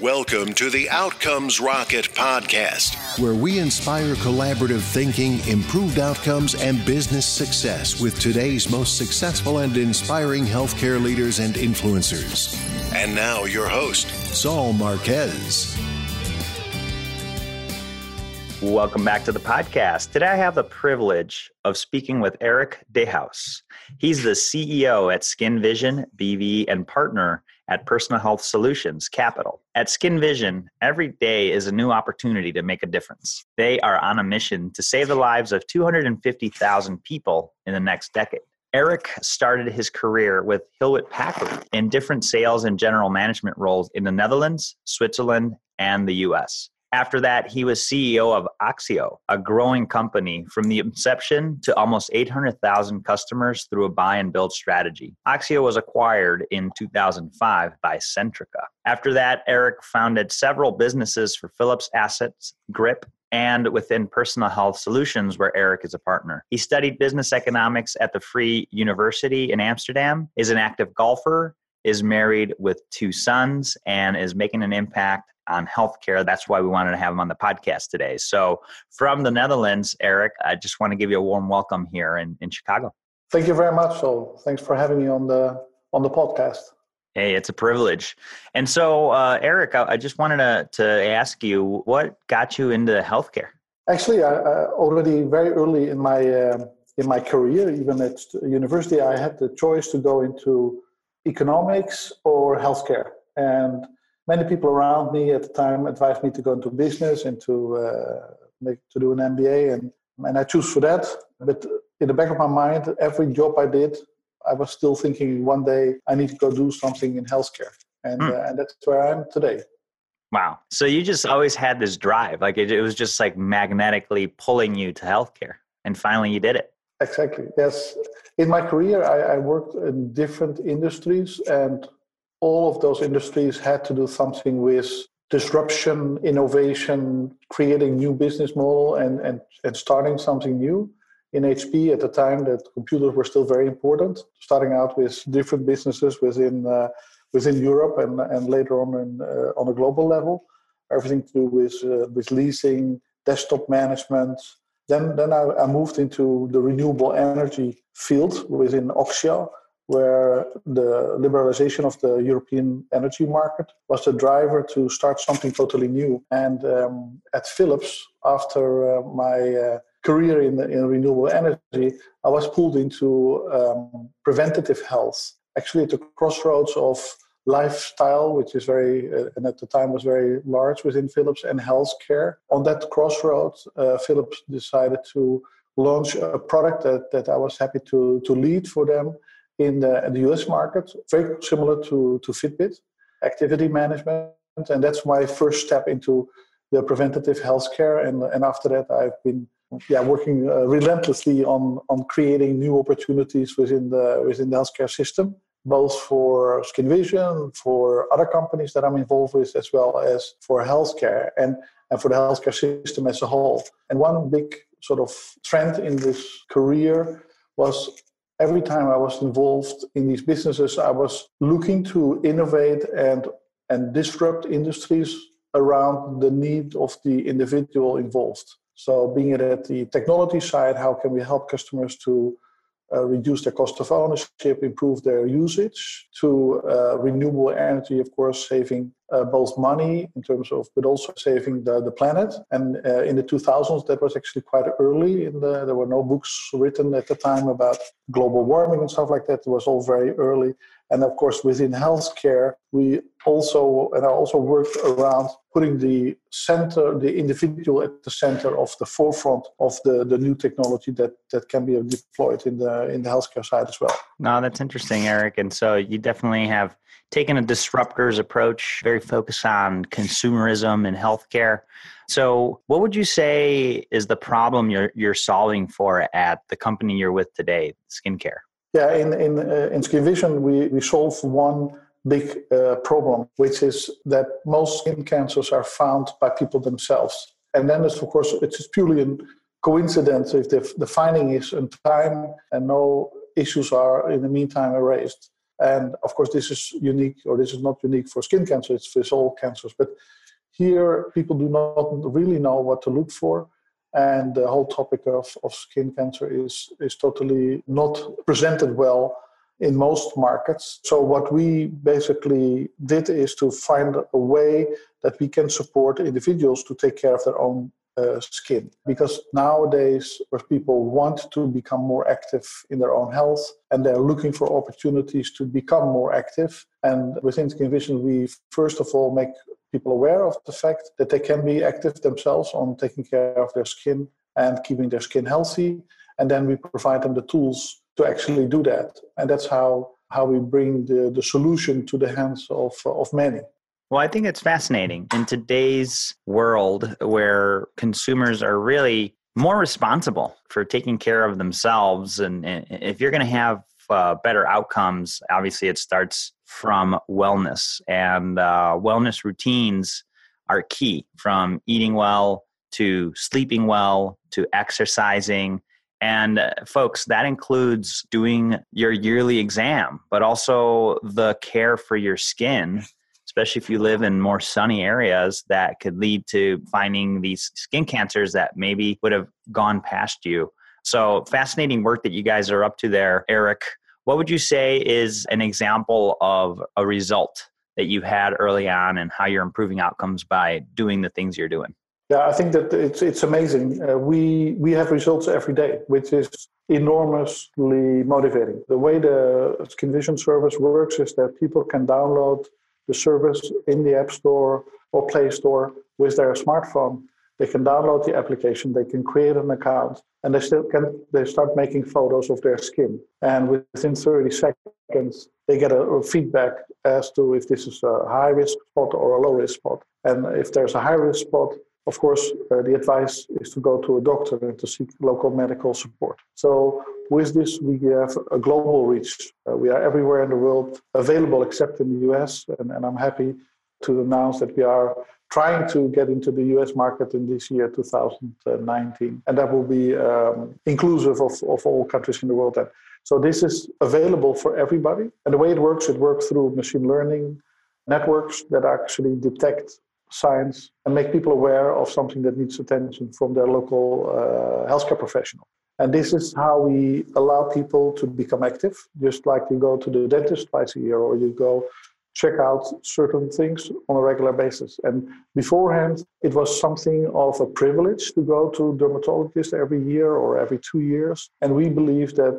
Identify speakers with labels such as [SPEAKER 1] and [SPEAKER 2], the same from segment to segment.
[SPEAKER 1] Welcome to the Outcomes Rocket podcast, where we inspire collaborative thinking, improved outcomes, and business success with today's most successful and inspiring healthcare leaders and influencers. And now, your host, Saul Marquez.
[SPEAKER 2] Welcome back to the podcast. Today I have the privilege of speaking with Erik De Heus. He's the CEO at SkinVision BV and partner at Personal Health Solutions Capital. At SkinVision, every day is a new opportunity to make a difference. They are on a mission to save the lives of 250,000 people in the next decade. Erik started his career with Hewlett Packard in different sales and general management roles in the Netherlands, Switzerland, and the US. After that, he was CEO of Oxxio, a growing company from the inception to almost 800,000 customers through a buy and build strategy. Oxxio was acquired in 2005 by Centrica. After that, Erik founded several businesses for Philips Assets, Grip, and within Personal Health Solutions, where Erik is a partner. He studied business economics at the Free University in Amsterdam, is an active golfer, is married with two sons, and is making an impact on healthcare. That's why we wanted to have him on the podcast today. So, from the Netherlands, Erik, I just want to give you a warm welcome here in, in Chicago.
[SPEAKER 3] Thank you very much. So, thanks for having me on the on the podcast.
[SPEAKER 2] Hey, it's a privilege. And so, uh, Erik, I, I, just wanted to, to ask you what got you into healthcare?
[SPEAKER 3] Actually, I, I already very early in my uh, in my career, even at university, I had the choice to go into economics or healthcare. And many people around me at the time advised me to go into business and to uh, make to do an MBA, and and I choose for that. But in the back of my mind, every job I did, I was still thinking one day I need to go do something in healthcare, and mm. uh, and that's where I am today.
[SPEAKER 2] Wow! So you just always had this drive, like it, it was just like magnetically pulling you to healthcare, and finally you did it.
[SPEAKER 3] Exactly. Yes. In my career, I, I worked in different industries, and all of those industries had to do something with disruption, innovation, creating new business model, and, and, and starting something new. In HP at the time, that computers were still very important. Starting out with different businesses within uh, within Europe and and later on in, uh, on a global level, everything to do with uh, with leasing, desktop management. Then then I, I moved into the renewable energy field within Oxxio, where the liberalization of the European energy market was the driver to start something totally new. And um, at Philips, after uh, my uh, career in, in renewable energy, I was pulled into um, preventative health, actually at the crossroads of lifestyle, which is very, uh, and at the time was very large within Philips, and healthcare. On that crossroads, uh, Philips decided to launch a product that, that I was happy to, to lead for them in the, the US market, very similar to, to Fitbit, activity management. And that's my first step into the preventative healthcare. And, and after that, I've been yeah, working uh, relentlessly on, on creating new opportunities within the, within the healthcare system, both for SkinVision, for other companies that I'm involved with, as well as for healthcare and, and for the healthcare system as a whole. And one big sort of trend in this career was every time I was involved in these businesses, I was looking to innovate and and disrupt industries around the need of the individual involved. So, being it at the technology side, how can we help customers to uh, reduce their cost of ownership, improve their usage, to uh, renewable energy, of course, saving uh, both money in terms of, but also saving the, the planet. And uh, in the 2000s, that was actually quite early. In the, there were no books written at the time about global warming and stuff like that. It was all very early. And of course, within healthcare, we also, and I also worked around putting the center, the individual at the center of the forefront of the, the new technology that, that can be deployed in the, in the healthcare side as well.
[SPEAKER 2] No, that's interesting, Erik. And so you definitely have taken a disruptor's approach, very focused on consumerism and healthcare. So, what would you say is the problem you're, you're solving for at the company you're with today, skincare?
[SPEAKER 3] Yeah, in in uh, in SkinVision, we we solve one big uh, problem, which is that most skin cancers are found by people themselves, and then it's of course it's purely a coincidence if the the finding is in time and no issues are in the meantime erased. And of course, this is unique, or this is not unique for skin cancer, it's for all cancers. But here, people do not really know what to look for. And the whole topic of, of skin cancer is, is totally not presented well in most markets. So, what we basically did is to find a way that we can support individuals to take care of their own uh, skin. Because nowadays, where people want to become more active in their own health and they're looking for opportunities to become more active. And within SkinVision, we first of all make people aware of the fact that they can be active themselves on taking care of their skin and keeping their skin healthy. And then we provide them the tools to actually do that. And that's how, how we bring the, the solution to the hands of, of many.
[SPEAKER 2] Well, I think it's fascinating in today's world where consumers are really more responsible for taking care of themselves. And, if you're going to have uh, better outcomes, obviously it starts from wellness, and uh, wellness routines are key from eating well to sleeping well to exercising. And uh, folks, that includes doing your yearly exam, but also the care for your skin especially if you live in more sunny areas that could lead to finding these skin cancers that maybe would have gone past you. So, fascinating work that you guys are up to there, Erik. What would you say is an example of a result that you've had early on and how you're improving outcomes by doing the things you're doing?
[SPEAKER 3] Yeah, I think that it's it's amazing. Uh, we we have results every day, which is enormously motivating. The way the SkinVision service works is that people can download the service in the App Store or Play Store with their smartphone. They can download the application, they can create an account, and they still can they start making photos of their skin. And within 30 seconds, they get a, feedback as to if this is a high risk spot or a low risk spot. And if there's a high risk spot, of course, uh, the advice is to go to a doctor and to seek local medical support. So, with this, we have a global reach. Uh, we are everywhere in the world available except in the US, and, and, I'm happy to announce that we are trying to get into the US market in this year, 2019, and that will be um, inclusive of, of all countries in the world. And so, this is available for everybody. And the way it works, it works through machine learning networks that actually detect science and make people aware of something that needs attention from their local uh, healthcare professional. And this is how we allow people to become active, just like you go to the dentist twice a year or you go check out certain things on a regular basis. And beforehand, it was something of a privilege to go to dermatologist every year or every two years. And we believe that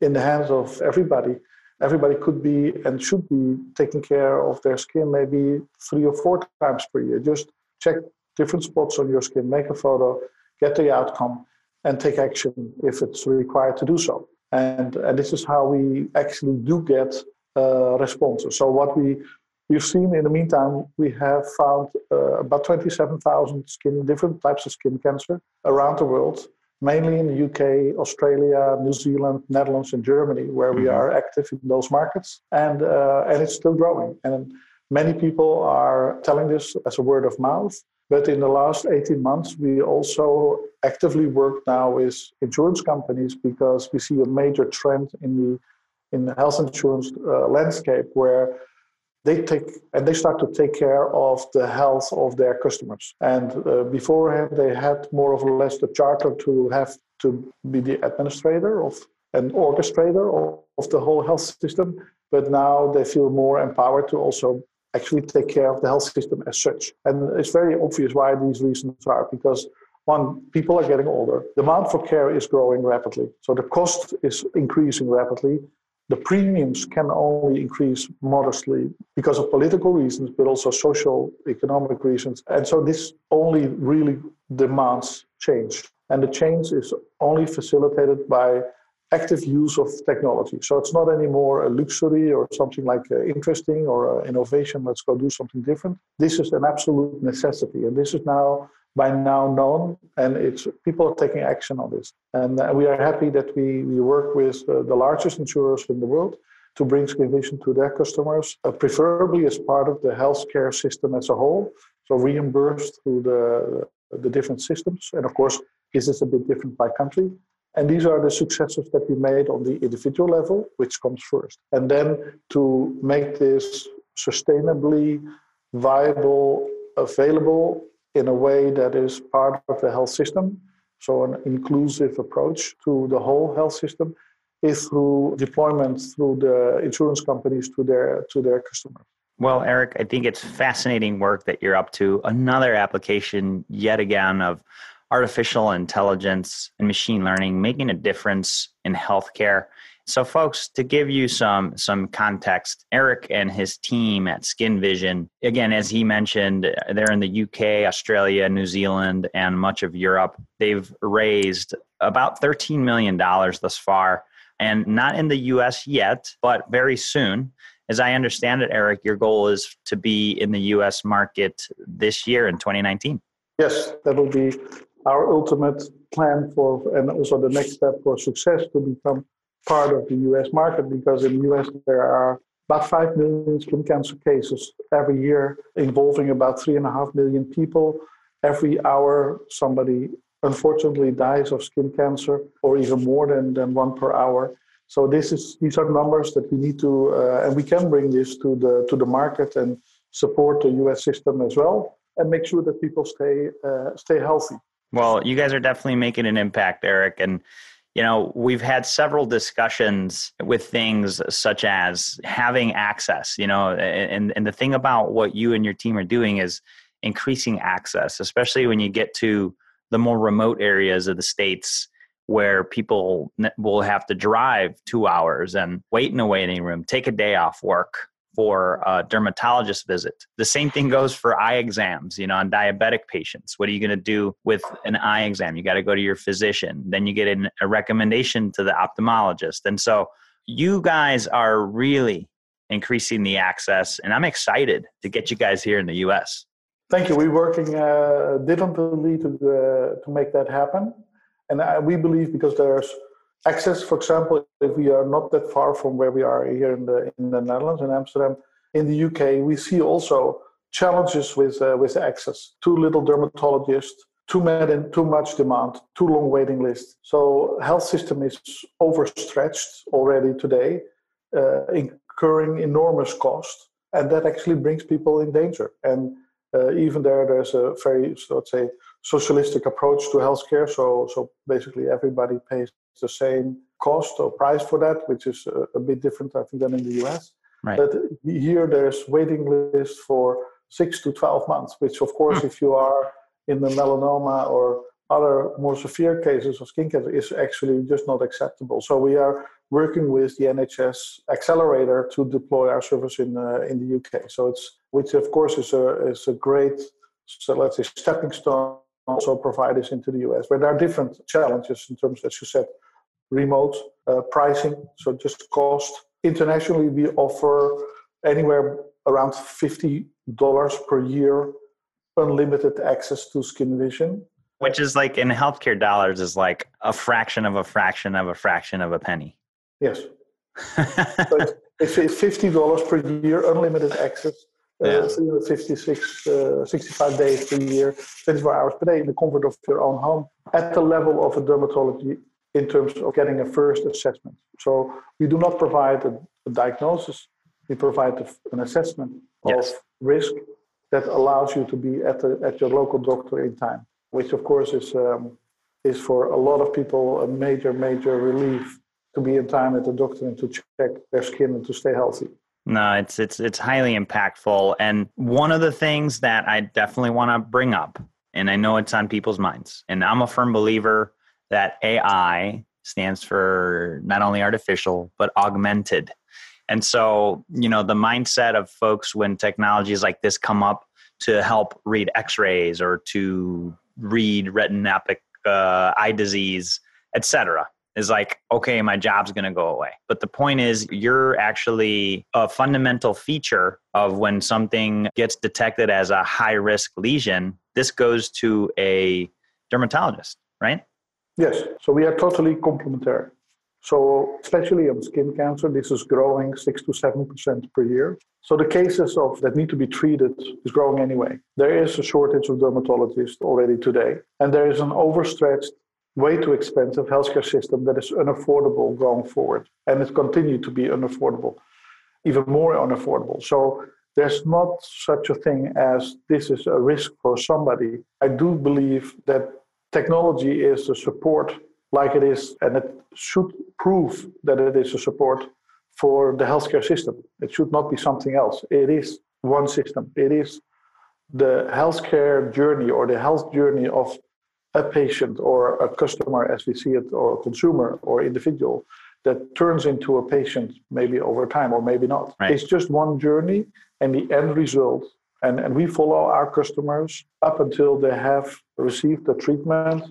[SPEAKER 3] in the hands of everybody, everybody could be and should be taking care of their skin maybe three or four times per year. Just check different spots on your skin, make a photo, get the outcome, and take action if it's required to do so. And, and this is how we actually do get responses. So what we we've seen in the meantime, we have found uh, about 27,000 skin different types of skin cancer around the world mainly in the UK, Australia, New Zealand, Netherlands, and Germany, where we mm-hmm. are active in those markets, and uh, and it's still growing. And many people are telling this as a word of mouth. But in the last 18 months, we also actively work now with insurance companies because we see a major trend in the in the health insurance uh, landscape where they take and they start to take care of the health of their customers. And uh, beforehand, they had more or less the charter to have to be the administrator of an orchestrator of, of the whole health system. But now they feel more empowered to also actually take care of the health system as such. And it's very obvious why these reasons are because one, people are getting older. Demand for care is growing rapidly. So the cost is increasing rapidly the premiums can only increase modestly because of political reasons, but also social, economic reasons. And so this only really demands change. And the change is only facilitated by active use of technology. So it's not anymore a luxury or something like uh, interesting or uh, innovation, let's go do something different. This is an absolute necessity. And this is now by now known, and it's people are taking action on this. And uh, we are happy that we, we work with uh, the largest insurers in the world to bring SkinVision to their customers, uh, preferably as part of the healthcare system as a whole, so reimbursed through the, the different systems. And of course, this is a bit different by country. And these are the successes that we made on the individual level, which comes first. And then to make this sustainably viable, available in a way that is part of the health system. So, an inclusive approach to the whole health system is through deployment through the insurance companies to their to their customers.
[SPEAKER 2] Well, Erik, I think it's fascinating work that you're up to. Another application, yet again, of artificial intelligence and machine learning making a difference in healthcare. So, folks, to give you some some context, Erik and his team at SkinVision, again, as he mentioned, they're in the UK, Australia, New Zealand, and much of Europe. They've raised about $13 million thus far, and not in the US yet, but very soon. As I understand it, Erik, your goal is to be in the US market this year in 2019.
[SPEAKER 3] Yes, that will be our ultimate plan for, and also the next step for success to become part of the US market because in the US there are about 5 million skin cancer cases every year involving about 3.5 million people. Every hour, somebody unfortunately dies of skin cancer, or even more than, than one per hour. So this is these are numbers that we need to, uh, and we can bring this to the to the market and support the U.S. system as well, and make sure that people stay uh, stay healthy.
[SPEAKER 2] Well, you guys are definitely making an impact, Erik, and you know, we've had several discussions with things such as having access, you know, and, and the thing about what you and your team are doing is increasing access, especially when you get to the more remote areas of the states where people will have to drive two hours and wait in a waiting room, take a day off work, for a dermatologist visit. The same thing goes for eye exams, you know, on diabetic patients. What are you going to do with an eye exam? You got to go to your physician. Then you get an, a recommendation to the ophthalmologist. And so you guys are really increasing the access, and I'm excited to get you guys here in the US.
[SPEAKER 3] Thank you. We're working uh, diligently to, uh, to make that happen. And uh, we believe because there's access, for example, if we are not that far from where we are here in the in the Netherlands, in Amsterdam, in the UK, we see also challenges with uh, with access. Too little dermatologists, too many, too much demand, too long waiting list. So health system is overstretched already today, uh, incurring enormous cost, and that actually brings people in danger. And uh, even there, there's a very, let's say, socialistic approach to healthcare. So, so basically, everybody pays the same cost or price for that, which is a, a bit different, I think, than in the US. Right. But here there's waiting list for six to 12 months, which of course, hmm. if you are in the melanoma or other more severe cases of skin cancer is actually just not acceptable. So we are working with the NHS accelerator to deploy our service in uh, in the UK. So it's which of course is a is a great so let's say stepping stone also provide this into the US. But there are different challenges in terms, as you said, remote uh, pricing, so just cost. Internationally, we offer anywhere around $50 per year unlimited access to SkinVision.
[SPEAKER 2] Which is like in healthcare dollars is like a fraction of a fraction of a fraction of a penny.
[SPEAKER 3] Yes. so it's, it's $50 per year, unlimited access. Uh, yeah. 356, uh, 65 days per year, 24 hours per day in the comfort of your own home at the level of a dermatology in terms of getting a first assessment. So we do not provide a, a diagnosis, we provide a, an assessment yes. of risk that allows you to be at, the, at your local doctor in time, which of course is, um, is for a lot of people a major, major relief to be in time at the doctor and to check their skin and to stay healthy.
[SPEAKER 2] No, it's it's it's highly impactful. And one of the things that I definitely want to bring up, and I know it's on people's minds, and I'm a firm believer that AI stands for not only artificial, but augmented. And so, you know, the mindset of folks when technologies like this come up to help read x rays or to read retinopic uh, eye disease, etc., is like, okay, my job's going to go away. But the point is, you're actually a fundamental feature of when something gets detected as a high risk lesion, this goes to a dermatologist, right?
[SPEAKER 3] Yes, so we are totally complementary. So, especially on skin cancer, this is growing six to seven percent per year. So, the cases of that need to be treated is growing anyway. There is a shortage of dermatologists already today, and there is an overstretched way too expensive healthcare system that is unaffordable going forward. And it continued to be unaffordable, even more unaffordable. So there's not such a thing as this is a risk for somebody. I do believe that technology is a support like it is, and it should prove that it is a support for the healthcare system. It should not be something else. It is one system. It is the healthcare journey or the health journey of a patient or a customer, as we see it, or a consumer or individual that turns into a patient maybe over time or maybe not. Right. It's just one journey and the end result. And, and we follow our customers up until they have received the treatment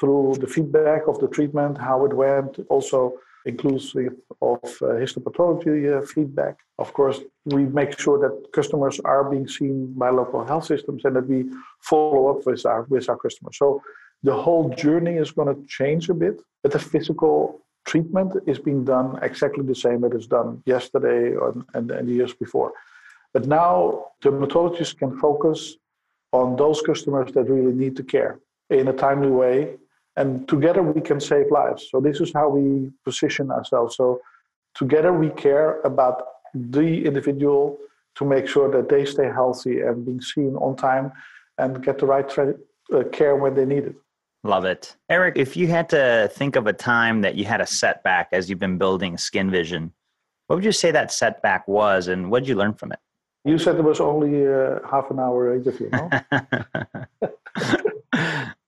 [SPEAKER 3] through the feedback of the treatment, how it went, also inclusive of uh, histopathology uh, feedback. Of course, we make sure that customers are being seen by local health systems and that we follow up with our with our customers. So the whole journey is going to change a bit, but the physical treatment is being done exactly the same that is done yesterday and, and the years before. But now dermatologists can focus on those customers that really need the care in a timely way and together we can save lives. So this is how we position ourselves. So together we care about the individual to make sure that they stay healthy and being seen on time and get the right tra- uh, care when they need it
[SPEAKER 2] love it erik if you had to think of a time that you had a setback as you've been building SkinVision what would you say that setback was and what did you learn from it
[SPEAKER 3] you said it was only a uh, half an hour interview no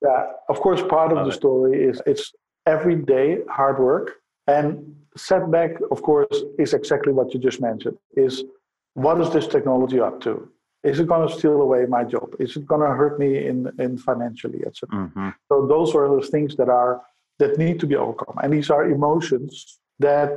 [SPEAKER 3] Yeah, of course, part of the story is it's everyday hard work. And setback, of course, is exactly what you just mentioned is what is this technology up to? Is it going to steal away my job? Is it going to hurt me in, in financially, etc.? Mm-hmm. So those are the things that are that need to be overcome. And these are emotions that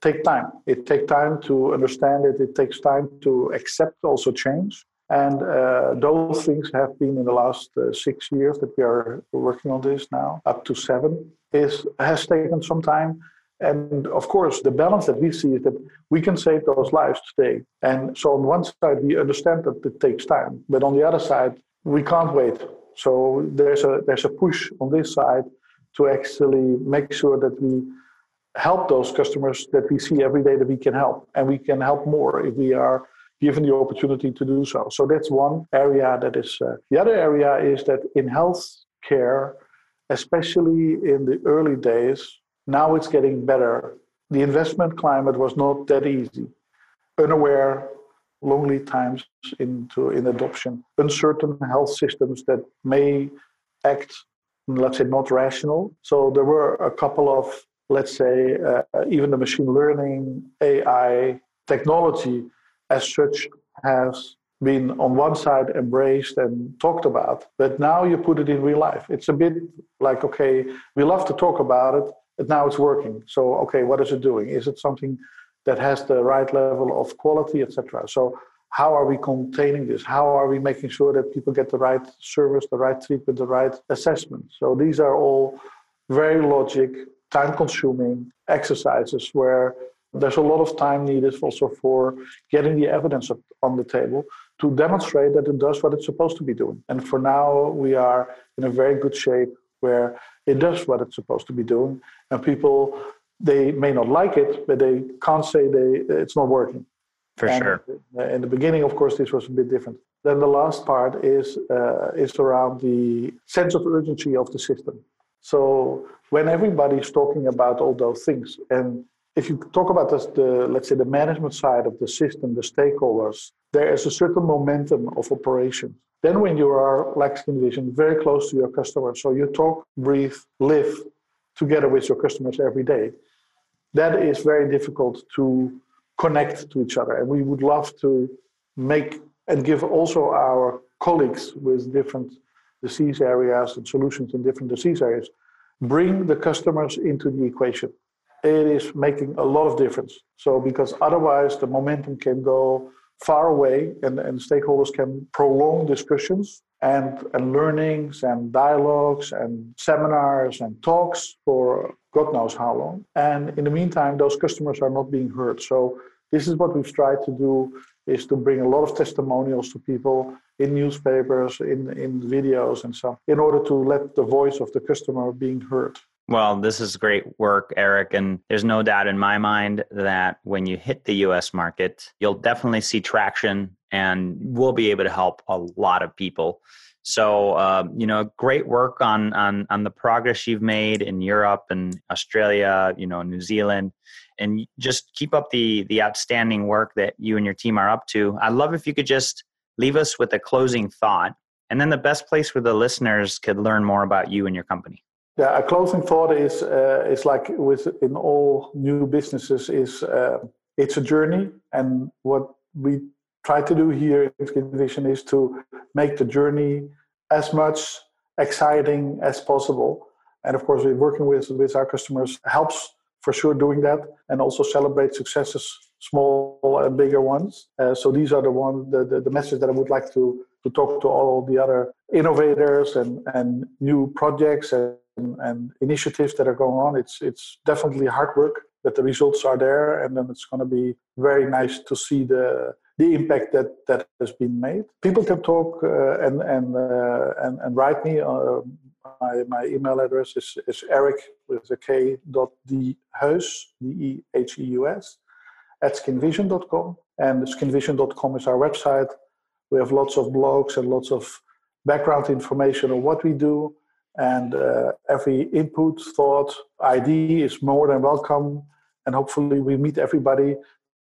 [SPEAKER 3] take time. It takes time to understand it. It takes time to accept also change. And uh, those things have been in the last uh, six years that we are working on this now, up to seven, is has taken some time. And of course, the balance that we see is that we can save those lives today. And so on one side, we understand that it takes time, but on the other side, we can't wait. So there's a there's a push on this side to actually make sure that we help those customers that we see every day that we can help, and we can help more if we are given the opportunity to do so. So that's one area that is. Uh, the other area is that in health care, especially in the early days, now it's getting better. The investment climate was not that easy. Unaware, long lead times into in adoption, uncertain health systems that may act, let's say, not rational. So there were a couple of, let's say, uh, even the machine learning, AI technology as such has been on one side embraced and talked about, but now you put it in real life. It's a bit like, okay, we love to talk about it, but now it's working. So, okay, what is it doing? Is it something that has the right level of quality, etc.? So, how are we containing this? How are we making sure that people get the right service, the right treatment, the right assessment? So, these are all very logic, time consuming exercises where there's a lot of time needed also for getting the evidence on the table to demonstrate that it does what it's supposed to be doing. And for now, we are in a very good shape where it does what it's supposed to be doing. And people, they may not like it, but they can't say they it's not working.
[SPEAKER 2] For
[SPEAKER 3] and
[SPEAKER 2] sure.
[SPEAKER 3] In the beginning, of course, this was a bit different. Then the last part is uh, is around the sense of urgency of the system. So when everybody's talking about all those things and if you talk about this, the let's say the management side of the system, the stakeholders, there is a certain momentum of operation. Then when you are like SkinVision, very close to your customers, so you talk, breathe, live together with your customers every day. That is very difficult to connect to each other, and we would love to make and give also our colleagues with different disease areas and solutions in different disease areas bring the customers into the equation it is making a lot of difference. So because otherwise the momentum can go far away and, and stakeholders can prolong discussions and, and learnings and dialogues and seminars and talks for God knows how long. And in the meantime, those customers are not being heard. So this is what we've tried to do is to bring a lot of testimonials to people in newspapers, in, in videos and so in order to let the voice of the customer being heard.
[SPEAKER 2] Well, this is great work, Erik. And there's no doubt in my mind that when you hit the US market, you'll definitely see traction and we'll be able to help a lot of people. So, uh, you know, great work on, on, on the progress you've made in Europe and Australia, you know, New Zealand, and just keep up the, the outstanding work that you and your team are up to. I'd love if you could just leave us with a closing thought and then the best place where the listeners could learn more about you and your company.
[SPEAKER 3] Yeah, a closing thought is uh, is like with in all new businesses is uh, it's a journey, and what we try to do here in SkinVision is to make the journey as much exciting as possible. And of course, we're working with with our customers helps for sure doing that, and also celebrate successes, small and bigger ones. Uh, so these are the one the, the the message that I would like to to talk to all the other innovators and and new projects and and initiatives that are going on. It's it's definitely hard work, but the results are there, and then it's going to be very nice to see the the impact that that has been made. People can talk uh, and and, uh, and and write me. Uh, my, my email address is, is eric with a k dot d heus d e h e u s at skinvision.com and skinvision.com is our website. We have lots of blogs and lots of background information on what we do and uh, every input, thought, ID is more than welcome. And hopefully, we meet everybody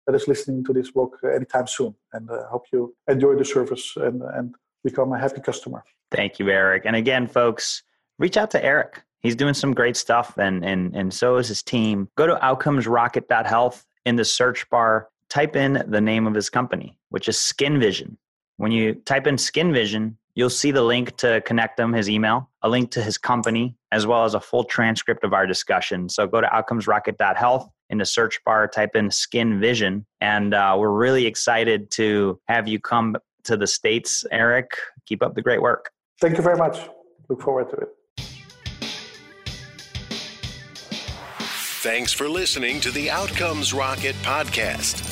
[SPEAKER 3] that is listening to this book anytime soon. And uh, hope you enjoy the service and, and become a happy customer.
[SPEAKER 2] Thank you, Erik. And again, folks, reach out to Erik. He's doing some great stuff, and and and so is his team. Go to outcomesrocket.health in the search bar. Type in the name of his company, which is SkinVision. When you type in SkinVision, You'll see the link to connect him, his email, a link to his company, as well as a full transcript of our discussion. So go to outcomesrocket.health in the search bar, type in SkinVision. And uh, we're really excited to have you come to the States, Erik. Keep up the great work.
[SPEAKER 3] Thank you very much. Look forward to it.
[SPEAKER 1] Thanks for listening to the Outcomes Rocket podcast.